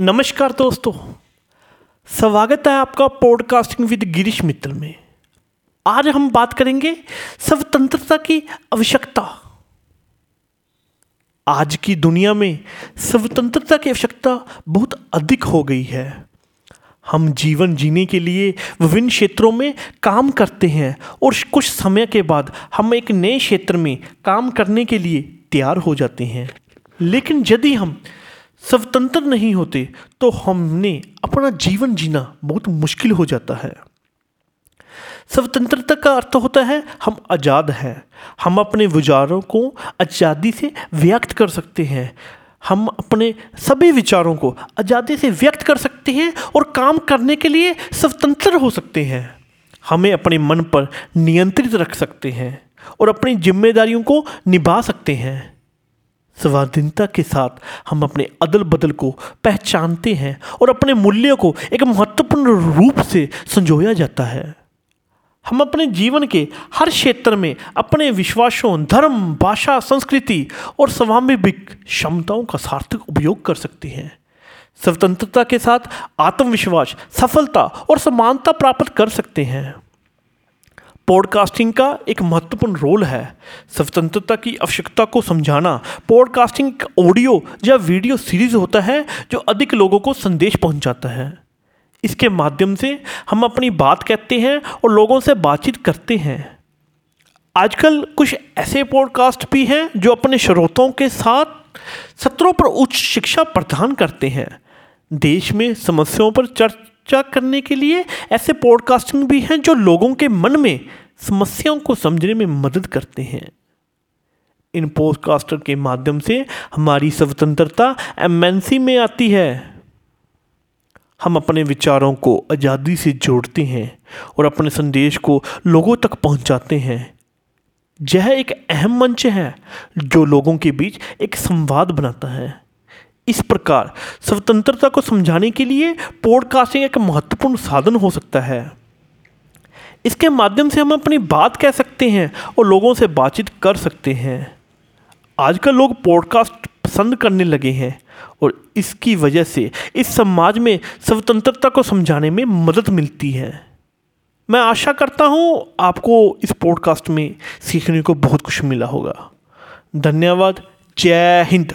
नमस्कार दोस्तों, स्वागत है आपका पॉडकास्टिंग विद गिरीश मित्तल में। आज हम बात करेंगे स्वतंत्रता की आवश्यकता। आज की दुनिया में स्वतंत्रता की आवश्यकता बहुत अधिक हो गई है। हम जीवन जीने के लिए विभिन्न क्षेत्रों में काम करते हैं और कुछ समय के बाद हम एक नए क्षेत्र में काम करने के लिए तैयार हो जाते हैं। लेकिन यदि हम स्वतंत्र नहीं होते तो हमने अपना जीवन जीना बहुत मुश्किल हो जाता है। स्वतंत्रता का अर्थ होता है, हम आज़ाद हैं। हम अपने विचारों को आज़ादी से व्यक्त कर सकते हैं। हम अपने सभी विचारों को आज़ादी से व्यक्त कर सकते हैं और काम करने के लिए स्वतंत्र हो सकते हैं। हमें अपने मन पर नियंत्रित रख सकते हैं और अपनी जिम्मेदारियों को निभा सकते हैं। स्वाधीनता के साथ हम अपने अदल बदल को पहचानते हैं और अपने मूल्यों को एक महत्वपूर्ण रूप से संजोया जाता है। हम अपने जीवन के हर क्षेत्र में अपने विश्वासों, धर्म, भाषा, संस्कृति और स्वाभाविक क्षमताओं का सार्थक उपयोग कर सकते हैं। स्वतंत्रता के साथ आत्मविश्वास, सफलता और समानता प्राप्त कर सकते हैं। पॉडकास्टिंग का एक महत्वपूर्ण रोल है। स्वतंत्रता की आवश्यकता को समझाना। पॉडकास्टिंग ऑडियो या वीडियो सीरीज़ होता है, जो अधिक लोगों को संदेश पहुंचाता है। इसके माध्यम से हम अपनी बात कहते हैं और लोगों से बातचीत करते हैं। आजकल कुछ ऐसे पॉडकास्ट भी हैं, जो अपने श्रोतों के साथ सत्रों पर उच्च शिक्षा प्रदान करते हैं। देश में समस्याओं पर चर्चा करने के लिए ऐसे पॉडकास्टिंग भी हैं, जो लोगों के मन में समस्याओं को समझने में मदद करते हैं। इन पॉडकास्टर के माध्यम से हमारी स्वतंत्रता एमएनसी में आती है। हम अपने विचारों को आज़ादी से जोड़ते हैं और अपने संदेश को लोगों तक पहुंचाते हैं। यह एक अहम मंच है जो लोगों के बीच एक संवाद बनाता है। इस प्रकार स्वतंत्रता को समझाने के लिए पॉडकास्टिंग एक महत्वपूर्ण साधन हो सकता है। इसके माध्यम से हम अपनी बात कह सकते हैं और लोगों से बातचीत कर सकते हैं। आजकल लोग पॉडकास्ट पसंद करने लगे हैं और इसकी वजह से इस समाज में स्वतंत्रता को समझाने में मदद मिलती है। मैं आशा करता हूँ आपको इस पॉडकास्ट में सीखने को बहुत कुछ मिला होगा। धन्यवाद। जय हिंद।